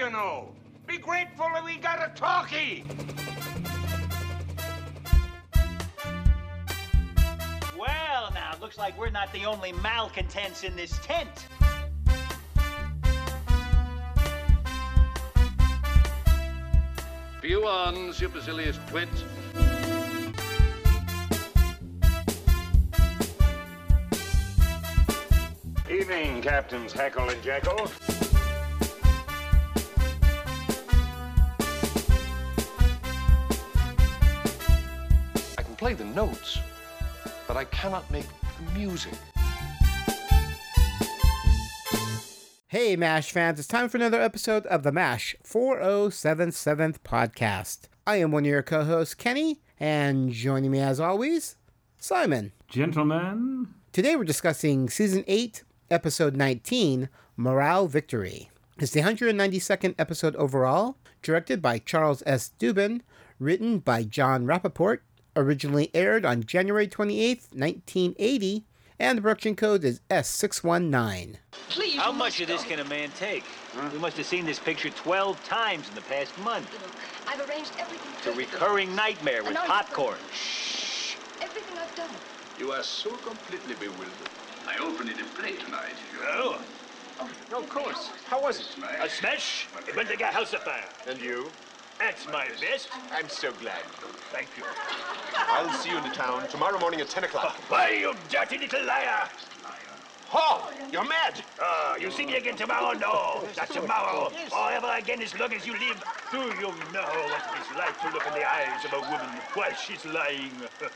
you know. Be grateful that we got a talkie. Well, now, looks like we're not the only malcontents in this tent. Spew on, supercilious twit. Evening, Captains Heckle and Jekyll. Play the notes, but I cannot make the music. Hey, MASH fans, it's time for another episode of the MASH 4077th podcast. I am one of your co hosts, Kenny, and joining me as always, Simon. Gentlemen, Today we're discussing Season 8, Episode 19 Morale Victory. It's the 192nd episode overall, directed by Charles S. Dubin, written by John Rappaport, originally aired on January 28th, 1980, and the production code is S619. Please. How much must of this can a man take? We must have seen this picture 12 times in the past month. Look, I've arranged everything. It's a recurring nightmare with popcorn. now you- popcorn. Everything I've done. You are so completely bewildered. I opened it in play tonight. Oh, no, oh, of course. How was it? a smash? It went like a house afire. And you? That's my best. I'm so glad. Thank you. I'll see you in the town tomorrow morning at 10 o'clock. Why, you dirty little liar! Oh, you're mad! Ah, you see me again tomorrow? No, not tomorrow. Or ever again as long as you live. Do you know what it is like to look in the eyes of a woman while she's lying?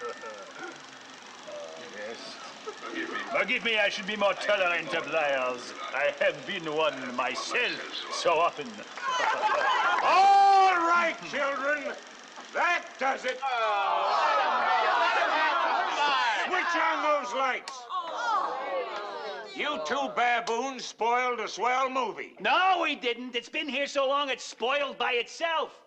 Yes. Forgive me. Forgive me, I should be more tolerant of liars. I have been one myself so often. All right, children. That does it. Switch on those lights. You two baboons spoiled a swell movie. No, we didn't. It's been here so long it's spoiled by itself.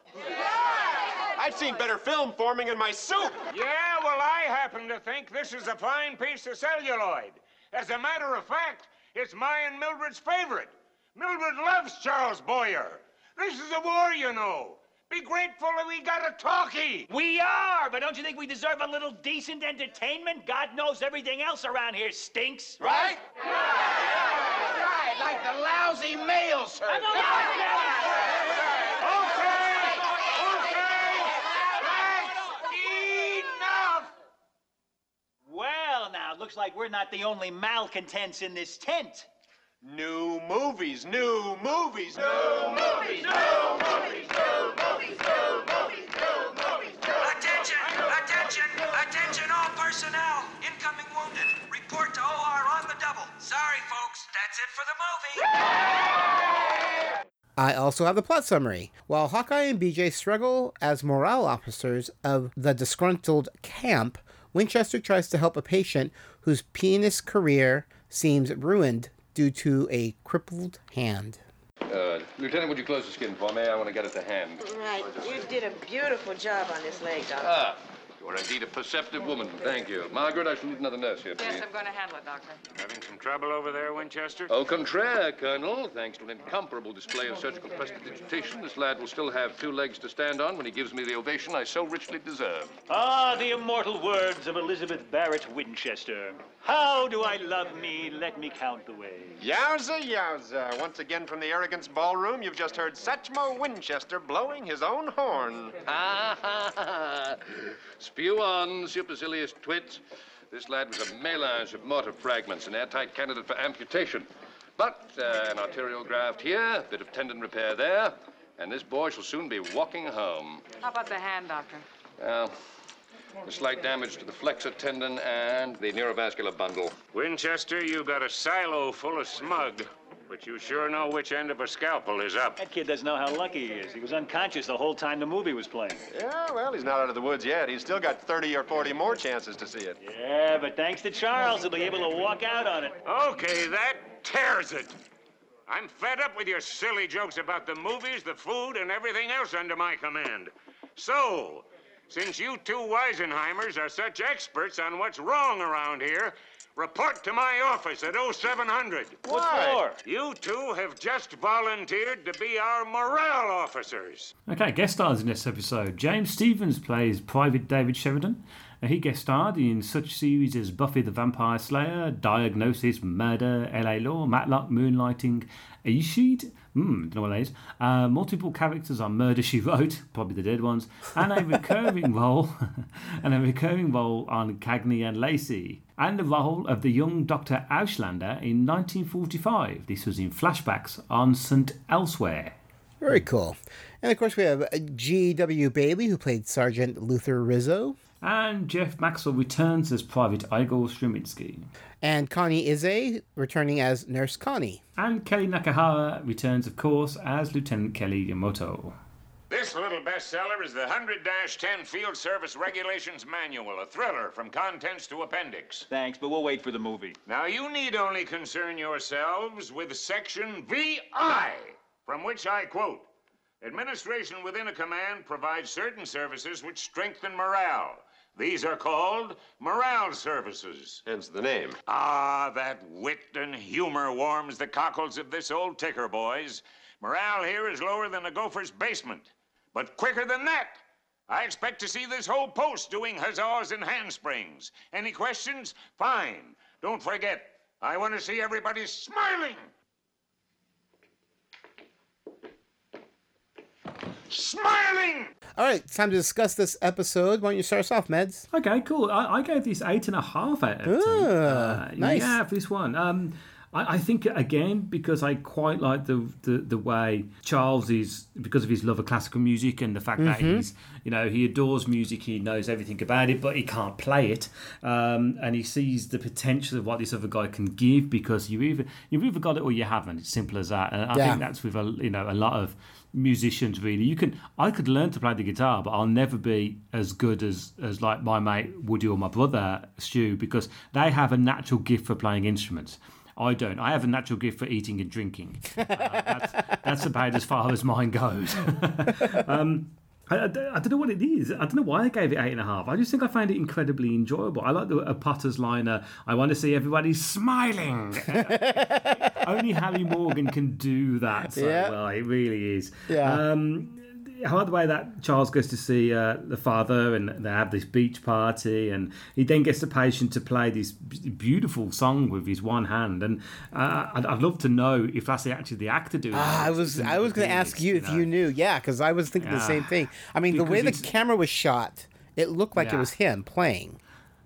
I've seen better film forming in my soup. Yeah, well, I happen to think this is a fine piece of celluloid. As a matter of fact, it's my and Mildred's favorite. Mildred loves Charles Boyer. This is a war, you know. Be grateful that we got a talkie. We are, but don't you think we deserve a little decent entertainment? God knows everything else around here stinks. Right? Right, like the lousy mail service. Okay, okay, that's enough. Well, now, it looks like we're not the only malcontents in this tent. New movies, new movies, new movies, new movies, new movies, new movies, new movies. Attention! Attention! Attention all personnel! Incoming wounded. Report to OR on the double. Sorry, folks. That's it for the movie. I also have the plot summary. While Hawkeye and BJ struggle as morale officers of the disgruntled camp, Winchester tries to help a patient whose pianist career seems ruined due to a crippled hand. Uh, Lieutenant, would you close the skin for me? I want to get at the hand. Right. You did a beautiful job on this leg, Doctor. Ah, you are indeed a perceptive woman. Thank you. Margaret, I shall need another nurse here, please. Yes, I'm going to handle it, Doctor. Having some trouble over there, Winchester? Au contraire, Colonel. Thanks to an incomparable display of surgical prestidigitation, this lad will still have two legs to stand on when he gives me the ovation I so richly deserve. Ah, the immortal words of Elizabeth Barrett Winchester. How do I love me? Let me count the ways. Yowza, yowza. Once again from the Arrogance Ballroom, you've just heard Satchmo Winchester blowing his own horn. Ha ha ha! Spew on, supercilious twit. This lad was a melange of mortar fragments, an airtight candidate for amputation. But uh, an arterial graft here, a bit of tendon repair there, and this boy shall soon be walking home. How about the hand, Doctor? Well, a slight damage to the flexor tendon and the neurovascular bundle. Winchester, you've got a silo full of smug, but you sure know which end of a scalpel is up. That kid doesn't know how lucky he is. He was unconscious the whole time the movie was playing. Yeah, well, he's not out of the woods yet. He's still got 30 or 40 more chances to see it. Yeah, but thanks to Charles, he'll be able to walk out on it. Okay, that tears it. I'm fed up with your silly jokes about the movies, the food, and everything else under my command. So, since you two Weisenheimers are such experts on what's wrong around here, report to my office at 0700. What for? You two have just volunteered to be our morale officers. Okay, guest stars in this episode. James Stevens plays Private David Sheridan. He guest starred in such series as Buffy the Vampire Slayer, Diagnosis, Murder, LA Law, Matlock, Moonlighting, Aishid, hmm, don't know what that is, uh, multiple characters on Murder She Wrote, probably the dead ones, and a recurring role, and a recurring role on Cagney and Lacey, and the role of the young Dr. Auschlander in 1945. This was in flashbacks on St. Elsewhere. Very cool. And of course, we have G.W. Bailey, who played Sergeant Luther Rizzo, And Jeff Maxwell returns as Private Igor Straminsky. and Connie Izay returning as Nurse Connie. And Kelly Nakahara returns, of course, as Lieutenant Kelly Yamamoto. This little bestseller is the 100 10 Field Service Regulations Manual, a thriller from contents to appendix. Thanks, but we'll wait for the movie. Now, you need only concern yourselves with section VI, from which I quote Administration within a command provides certain services which strengthen morale. These are called morale services. Hence the name. Ah, that wit and humor warms the cockles of this old ticker, boys. Morale here is lower than a gopher's basement. But quicker than that, I expect to see this whole post doing huzzas and handsprings. Any questions? Fine. Don't forget, I want to see everybody smiling. Smiling! All right, time to discuss this episode. Why don't you start us off, Meds? Okay, cool. I, I gave this eight and a half out of ten. Ah, Uh, nice. Yeah, for this one. Um, I, I think again because I quite like the, the the way Charles is because of his love of classical music and the fact that Mm-hmm. he's you know he adores music, he knows everything about it, but he can't play it, um, and he sees the potential of what this other guy can give because you either you've either got it or you haven't. It's simple as that, and I Yeah. think that's with a you know a lot of musicians really you can i could learn to play the guitar but i'll never be as good as as like my mate woody or my brother stu because they have a natural gift for playing instruments I don't. I have a natural gift for eating and drinking. Uh, that's, that's about as far as mine goes. um, I, I, don't know what it is. I don't know why I gave it eight and a half. I just think I found it incredibly enjoyable. I like the a Potter's liner. I want to see everybody smiling. Only Harry Morgan can do that so Yeah. well. It really is. Yeah. Um, I like the way that Charles goes to see uh, the father, and they have this beach party, and he then gets the patient to play this beautiful song with his one hand. And uh, I'd, I'd love to know if that's actually the actor doing. Ah, I was I was going to ask you if you knew. Yeah, because I was thinking the same thing. I mean, the way the camera was shot, it looked like it was him playing.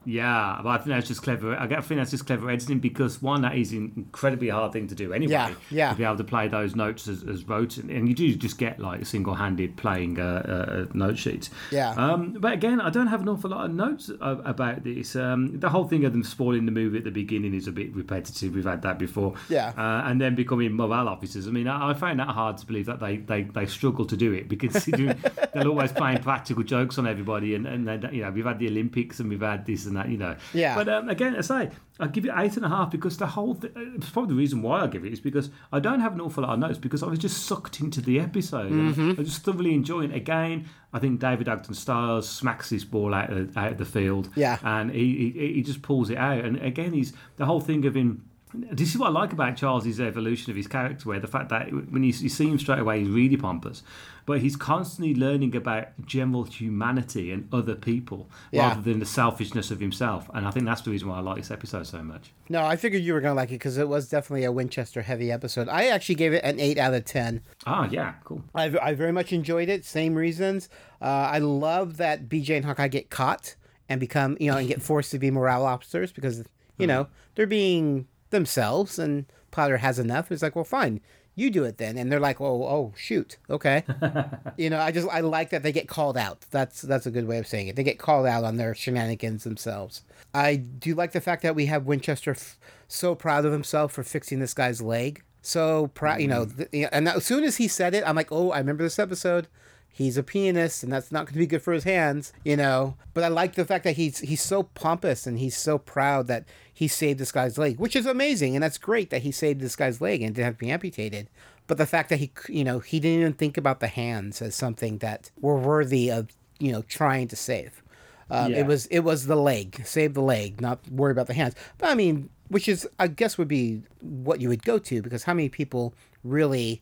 Yeah, but I think that's just clever. I think that's just clever editing because one, that is an incredibly hard thing to do anyway. Yeah, yeah. To be able to play those notes as, as wrote, and you do just get like single-handed playing uh, uh, note sheets. Yeah. Um, but again, I don't have an awful lot of notes a- about this. Um, the whole thing of them spoiling the movie at the beginning is a bit repetitive. We've had that before. Yeah. Uh, and then becoming morale officers. I mean, I, I find that hard to believe that they, they, they struggle to do it because they're always playing practical jokes on everybody. And, and then, you know, we've had the Olympics and we've had this and that, you know. Yeah. But um, again, I say, I give it eight and a half because the whole th- probably the reason why I give it is because I don't have an awful lot of notes because I was just sucked into the episode. Mm-hmm. I was just thoroughly enjoying it. Again, I think David Ogden Stiers smacks this ball out of, out of the field. Yeah. And he, he, he just pulls it out. And again, he's the whole thing of him. This is what I like about Charles's evolution of his character, where the fact that when you, you see him straight away, he's really pompous, but he's constantly learning about general humanity and other people Yeah. rather than the selfishness of himself. And I think that's the reason why I like this episode so much. No, I figured you were going to like it because it was definitely a Winchester heavy episode. I actually gave it an 8 out of 10. Ah, yeah, cool. I, I very much enjoyed it. Same reasons. Uh, I love that BJ and Hawkeye get caught and become, you know, and get forced to be morale officers because, you know, they're being themselves and Potter has enough. He's like, well, fine, you do it then. And they're like, oh, oh, shoot, okay. you know, I just I like that they get called out. That's that's a good way of saying it. They get called out on their shenanigans themselves. I do like the fact that we have Winchester f- so proud of himself for fixing this guy's leg. So proud, you know, mm. th- and as soon as he said it, I'm like, oh, I remember this episode. He's a pianist, and that's not going to be good for his hands, you know. But I like the fact that he's he's so pompous and he's so proud that he saved this guy's leg, which is amazing, and that's great that he saved this guy's leg and didn't have to be amputated. But the fact that he, you know, he didn't even think about the hands as something that were worthy of, you know, trying to save. Um, Yeah. It was it was the leg, save the leg, not worry about the hands. But I mean, which is I guess would be what you would go to because how many people really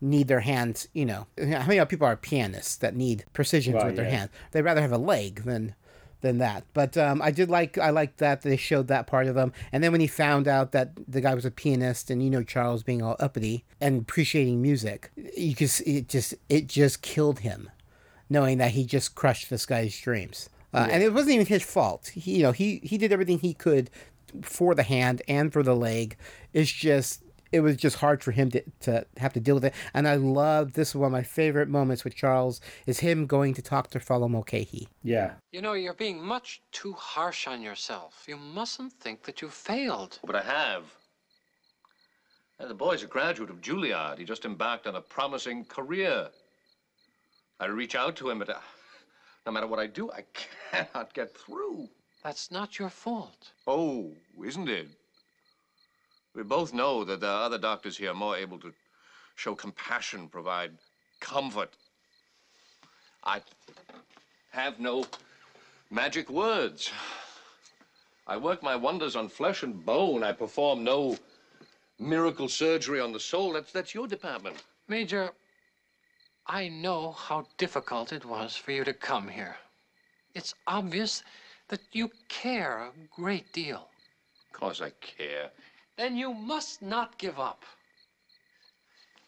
need their hands? You know, how many people are pianists that need precision Right, with their yeah. hands? They'd rather have a leg than than that. But um, I did like I liked that they showed that part of them. And then when he found out that the guy was a pianist and you know Charles being all uppity and appreciating music, you could see it just it just killed him, knowing that he just crushed this guy's dreams. Uh, And it wasn't even his fault. He, you know, he he did everything he could for the hand and for the leg. It's just it was just hard for him to, to have to deal with it. And I love this is one of my favorite moments with Charles is him going to talk to Father Mulcahy. Yeah. You know, you're being much too harsh on yourself. You mustn't think that you've failed. But I have. Uh, the boy's a graduate of Juilliard. He just embarked on a promising career. I reach out to him, but uh, no matter what I do, I cannot get through. That's not your fault. Oh, isn't it? We both know that there are other doctors here more able to show compassion, provide comfort. I have no magic words. I work my wonders on flesh and bone. I perform no miracle surgery on the soul. That's, that's your department. Major, I know how difficult it was for you to come here. It's obvious that you care a great deal. Of course I care. Then you must not give up.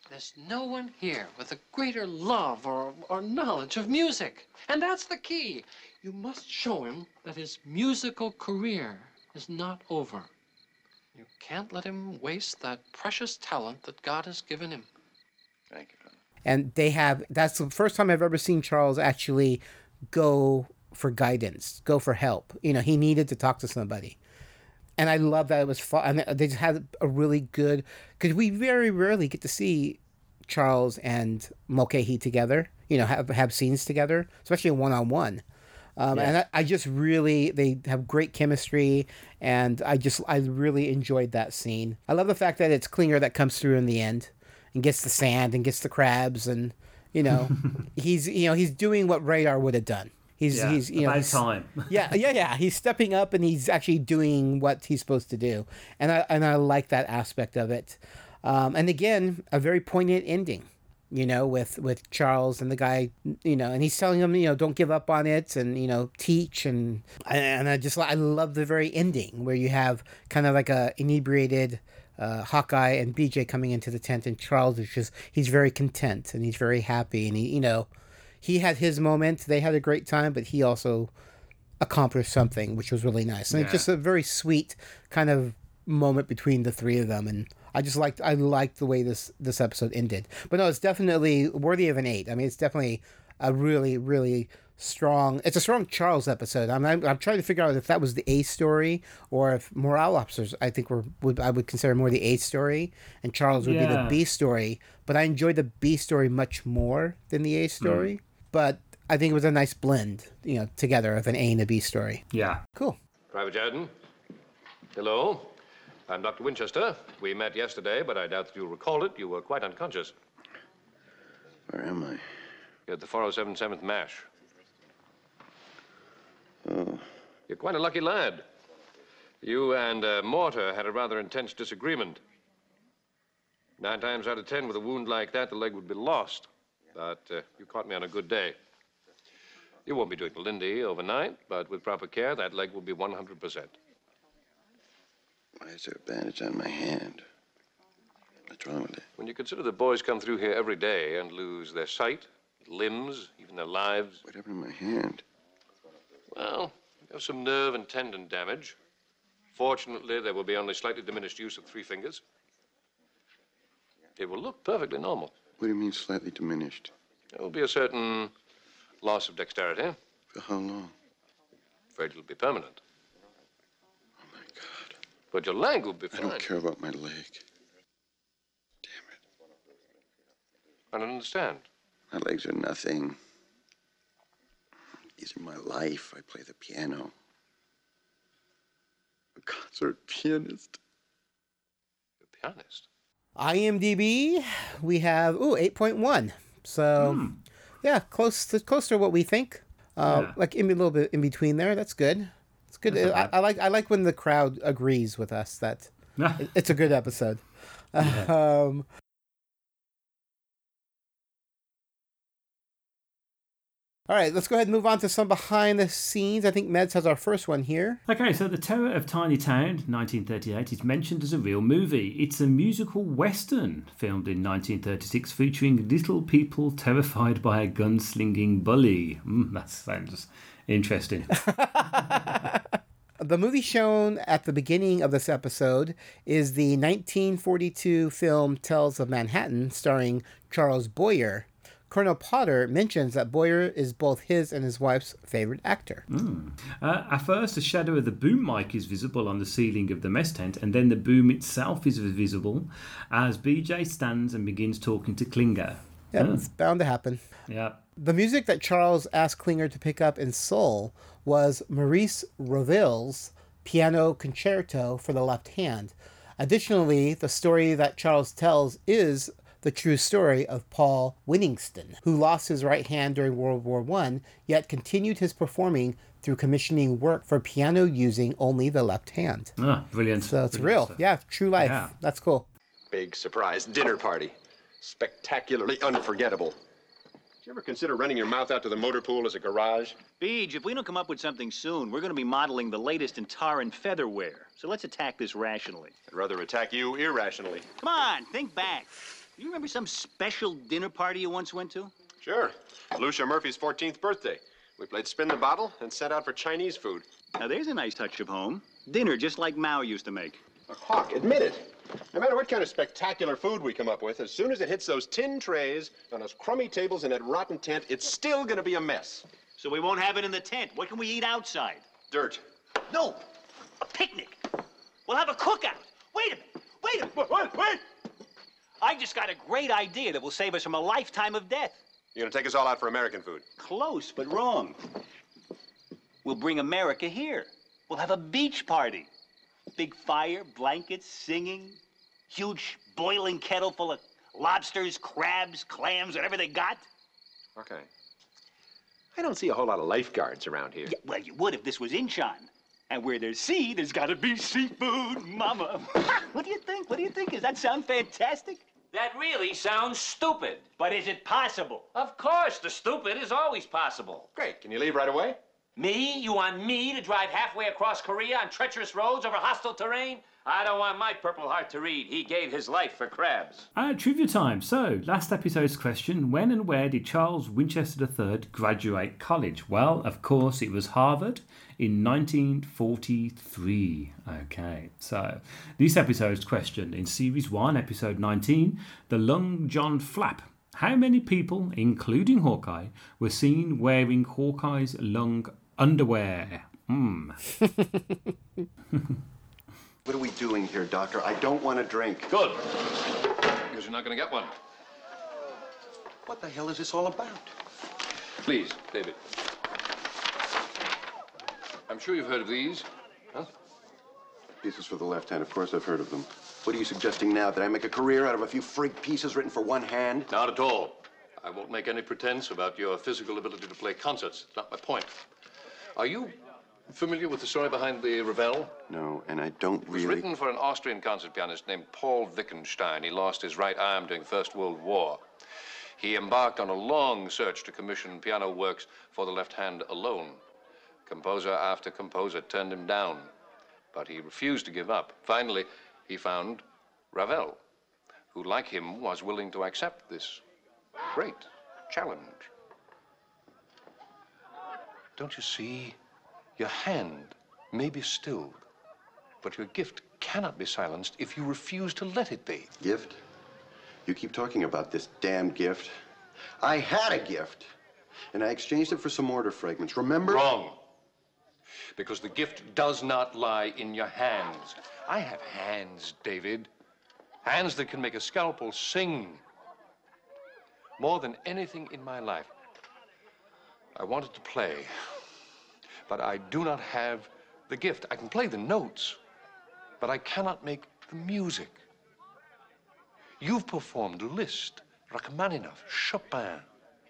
There's no one here with a greater love or, or knowledge of music. And that's the key. You must show him that his musical career is not over. You can't let him waste that precious talent that God has given him. Thank you. Father. and they have that's the first time I've ever seen Charles actually go for guidance, go for help. You know, he needed to talk to somebody. And I love that it was fun. And they just had a really good because we very rarely get to see Charles and Mulcahy together. You know, have have scenes together, especially one on one. Um, And I, I just really, they have great chemistry, and I just, I really enjoyed that scene. I love the fact that it's Klinger that comes through in the end and gets the sand and gets the crabs, and you know, he's, you know, he's doing what Radar would have done. He's, Yeah, he's, you know, he's- time. yeah, yeah, yeah. He's stepping up and he's actually doing what he's supposed to do, and I and I like that aspect of it. Um, and again, a very poignant ending, you know, with with Charles and the guy, you know, and he's telling him, you know, don't give up on it, and you know, teach, and and I just I love the very ending where you have kind of like a inebriated. Uh, Hawkeye and BJ coming into the tent, and Charles is just, he's very content and he's very happy. And he, you know, he had his moment. They had a great time, but he also accomplished something, which was really nice. And it's just a very sweet kind of moment between the three of them. And I just liked, I liked the way this, this episode ended. But no, it's definitely worthy of an eight. I mean, it's definitely a really, really strong, it's a strong Charles episode. I'm, I'm, I'm trying to figure out if that was the A story or if Morale Officers, I think were, would, I would consider more the A story and Charles would be the B story. But I enjoyed the B story much more than the A story. Mm. But I think it was a nice blend, you know, together of an A and a B story. Yeah. Cool. Private Jordan. Hello. I'm Dr. Winchester. We met yesterday, but I doubt that you recall it. You were quite unconscious. Where am I? You're at the 407 7th MASH. Oh, You're quite a lucky lad. You and uh, Mortar had a rather intense disagreement. Nine times out of ten, with a wound like that, the leg would be lost. But uh, you caught me on a good day. You won't be doing Lindy overnight, but with proper care, that leg will be 100%. why is there a bandage on my hand? What's wrong with it? When you consider the boys come through here every day and lose their sight, limbs, even their lives, What happened to my hand? well, you have some nerve and tendon damage. Fortunately, there will be only slightly diminished use of three fingers. It will look perfectly normal. What do you mean slightly diminished? There will be a certain loss of dexterity. For how long? Afraid it'll be permanent. Oh my God. But your leg will be fine. I don't care about my leg. Damn it. I don't understand. My legs are nothing. These are my life. I play the piano. A concert pianist. A pianist. IMDb, we have ooh 8.1. So Hmm. yeah, close to close to what we think. uh, Yeah. like in a little bit in between there. That's good. It's good. I. I like I like when the crowd agrees with us that it- it's a good episode. Um, all right, let's go ahead and move on to some behind the scenes. I think Meds has our first one here. Okay, so The Terror of Tiny Town, 1938, is mentioned as a real movie. It's a musical western filmed in 1936 featuring little people terrified by a gunslinging bully. Mm, that sounds interesting. The movie shown at the beginning of this episode is the 1942 film Tales of Manhattan, starring Charles Boyer. Colonel Potter mentions that Boyer is both his and his wife's favorite actor. Mm. Uh, at first, the shadow of the boom mic is visible on the ceiling of the mess tent, and then the boom itself is visible as BJ stands and begins talking to Klinger. Yeah, Ah, it's bound to happen. yeah. The music that Charles asked Klinger to pick up in Seoul was Maurice Ravel's Piano Concerto for the Left Hand. Additionally, the story that Charles tells is the true story of Paul Winningston, who lost his right hand during World War I, yet continued his performing through commissioning work for piano using only the left hand. Ah, brilliant. So it's Brilliant real. stuff. Yeah, true life. Yeah. That's cool. Big surprise dinner party. Spectacularly unforgettable. Did you ever consider renting your mouth out to the motor pool as a garage? Beej, if we don't come up with something soon, we're going to be modeling the latest in tar and feather wear. So let's attack this rationally. I'd rather attack you irrationally. Come on, think back. You remember some special dinner party you once went to? Sure. Lucia Murphy's 14th birthday. We played spin the bottle and set out for Chinese food. Now there's a nice touch of home. Dinner just like Mao used to make. Hawk, admit it. No matter what kind of spectacular food we come up with, as soon as it hits those tin trays on those crummy tables in that rotten tent, it's still gonna be a mess. So we won't have it in the tent. What can we eat outside? Dirt. No, a picnic. We'll have a cookout. Wait a minute. Wait a minute. Wait, wait. I just got a great idea that will save us from a lifetime of death. You're gonna take us all out for American food. Close, but wrong. We'll bring America here. We'll have a beach party. Big fire, blankets, singing, huge boiling kettle full of lobsters, crabs, clams, whatever they got. Okay. I don't see a whole lot of lifeguards around here. Yeah, well, you would if this was Incheon. And where there's sea, there's gotta be seafood, mama. what do you think? What do you think? Does that sound fantastic? That really sounds stupid. But is it possible? Of course, the stupid is always possible. Great. Can you leave right away? Me? You want me to drive halfway across Korea on treacherous roads over hostile terrain? I don't want my Purple Heart to read. He gave his life for crabs. Uh, trivia time. So, last episode's question When and where did Charles Winchester III graduate college? Well, of course, it was Harvard in 1943. Okay, so this episode's question in Series 1, Episode 19 The Long John Flap. How many people, including Hawkeye, were seen wearing Hawkeye's lung underwear? Hmm. What are we doing here, Doctor? I don't want to drink. Good. Because you're not going to get one. What the hell is this all about? Please, David. I'm sure you've heard of these. Huh? Pieces for the left hand. Of course I've heard of them. What are you suggesting now? That I make a career out of a few freak pieces written for one hand? Not at all. I won't make any pretense about your physical ability to play concerts. It's not my point. Are you familiar with the story behind the Ravel? No, and I don't really... It was written for an Austrian concert pianist named Paul Wittgenstein. He lost his right arm during the First World War. He embarked on a long search to commission piano works for the left hand alone. Composer after composer turned him down, but he refused to give up. Finally, he found Ravel, who, like him, was willing to accept this great challenge. Don't you see? Your hand may be stilled, but your gift cannot be silenced if you refuse to let it be. Gift? You keep talking about this damn gift. I had a gift, and I exchanged it for some mortar fragments. Remember? Wrong. Because the gift does not lie in your hands. I have hands, David. Hands that can make a scalpel sing. More than anything in my life, I wanted to play, but I do not have the gift. I can play the notes, but I cannot make the music. You've performed Liszt, Rachmaninoff, Chopin.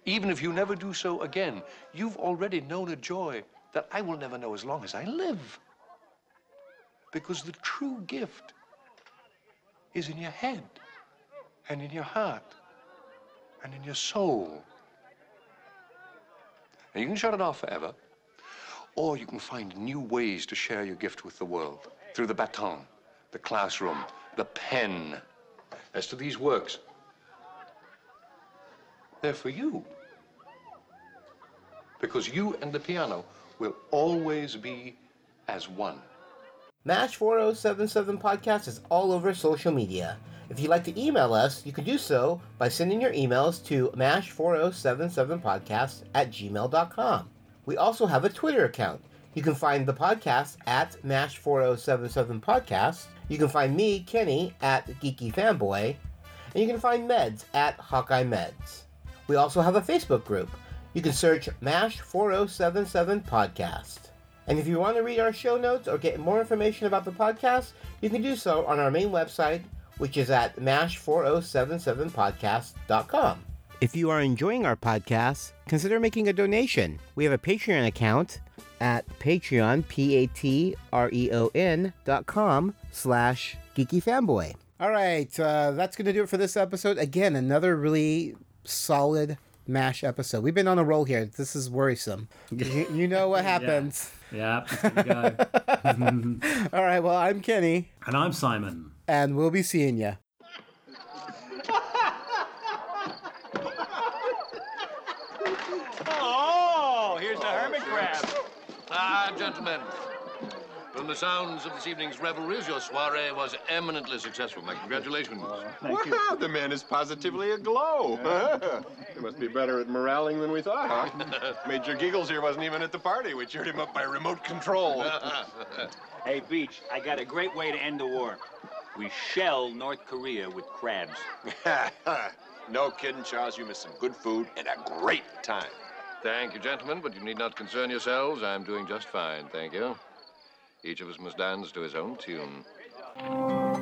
Even if you never do so again, you've already known a joy that I will never know as long as I live. Because the true gift is in your head, and in your heart, and in your soul. And you can shut it off forever, or you can find new ways to share your gift with the world through the baton, the classroom, the pen. As to these works, they're for you. Because you and the piano will always be as one. MASH 4077 Podcast is all over social media. If you'd like to email us, you can do so by sending your emails to MASH4077podcast at gmail.com. We also have a Twitter account. You can find the podcast at MASH4077podcast. You can find me, Kenny, at Geeky Fanboy. And you can find Meds at Hawkeye Meds. We also have a Facebook group. You can search MASH 4077 Podcast. And if you want to read our show notes or get more information about the podcast, you can do so on our main website, which is at mash4077podcast.com. If you are enjoying our podcast, consider making a donation. We have a Patreon account at Patreon, P-A-T-R-E-O-N dot com slash geeky fanboy. All right, uh, that's going to do it for this episode. Again, another really solid MASH episode. We've been on a roll here. This is worrisome. you, you know what happens. Yeah, here go. All right, well, I'm Kenny. And I'm Simon. And we'll be seeing you. Oh, here's the hermit crab. Ah, gentlemen. From the sounds of this evening's revelries, your soiree was eminently successful. My congratulations. Wow, the man is positively aglow. he must be better at moraling than we thought. Huh? Major Giggles here wasn't even at the party. We cheered him up by remote control. Hey, Beej, I got a great way to end the war. We shell North Korea with crabs. no kidding, Charles. You missed some good food and a great time. Thank you, gentlemen, but you need not concern yourselves. I'm doing just fine, thank you. Each of us must dance to his own tune.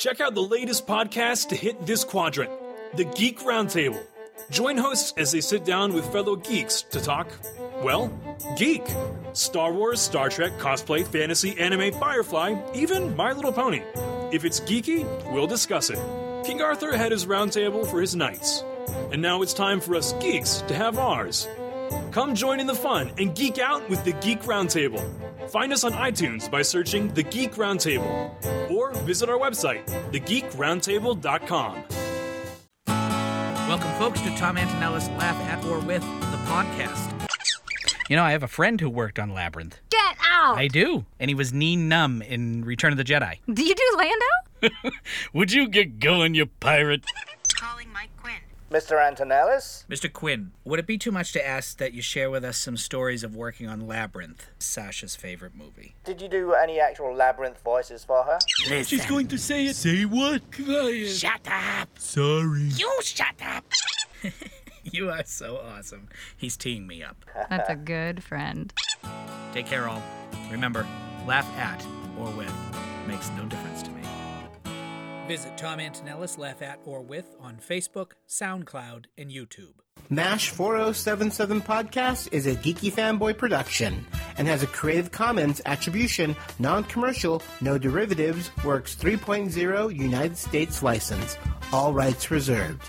Check out the latest podcast to hit this quadrant the Geek Roundtable. Join hosts as they sit down with fellow geeks to talk, well, geek. Star Wars, Star Trek, cosplay, fantasy, anime, Firefly, even My Little Pony. If it's geeky, we'll discuss it. King Arthur had his roundtable for his knights. And now it's time for us geeks to have ours. Come join in the fun and geek out with the Geek Roundtable. Find us on iTunes by searching The Geek Roundtable or visit our website, thegeekroundtable.com. Welcome, folks, to Tom Antonella's Laugh at or with the podcast. You know, I have a friend who worked on Labyrinth. Get out! I do. And he was Nien Nunb in Return of the Jedi. Do you do Lando? Would you get going, you pirate? Mr. Antonellis? Mr. Quinn, would it be too much to ask that you share with us some stories of working on Labyrinth, Sasha's favorite movie? Did you do any actual labyrinth voices for her? She's going to say it. Say what? Quiet. Shut up. Sorry. You shut up. you are so awesome. He's teeing me up. That's a good friend. Take care, all. Remember, laugh at or with makes no difference to me. Visit Tom Antonellis Laugh At or With on Facebook, SoundCloud, and YouTube. MASH 4077 Podcast is a geeky fanboy production and has a Creative Commons Attribution, Non Commercial, No Derivatives, Works 3.0 United States license. All rights reserved.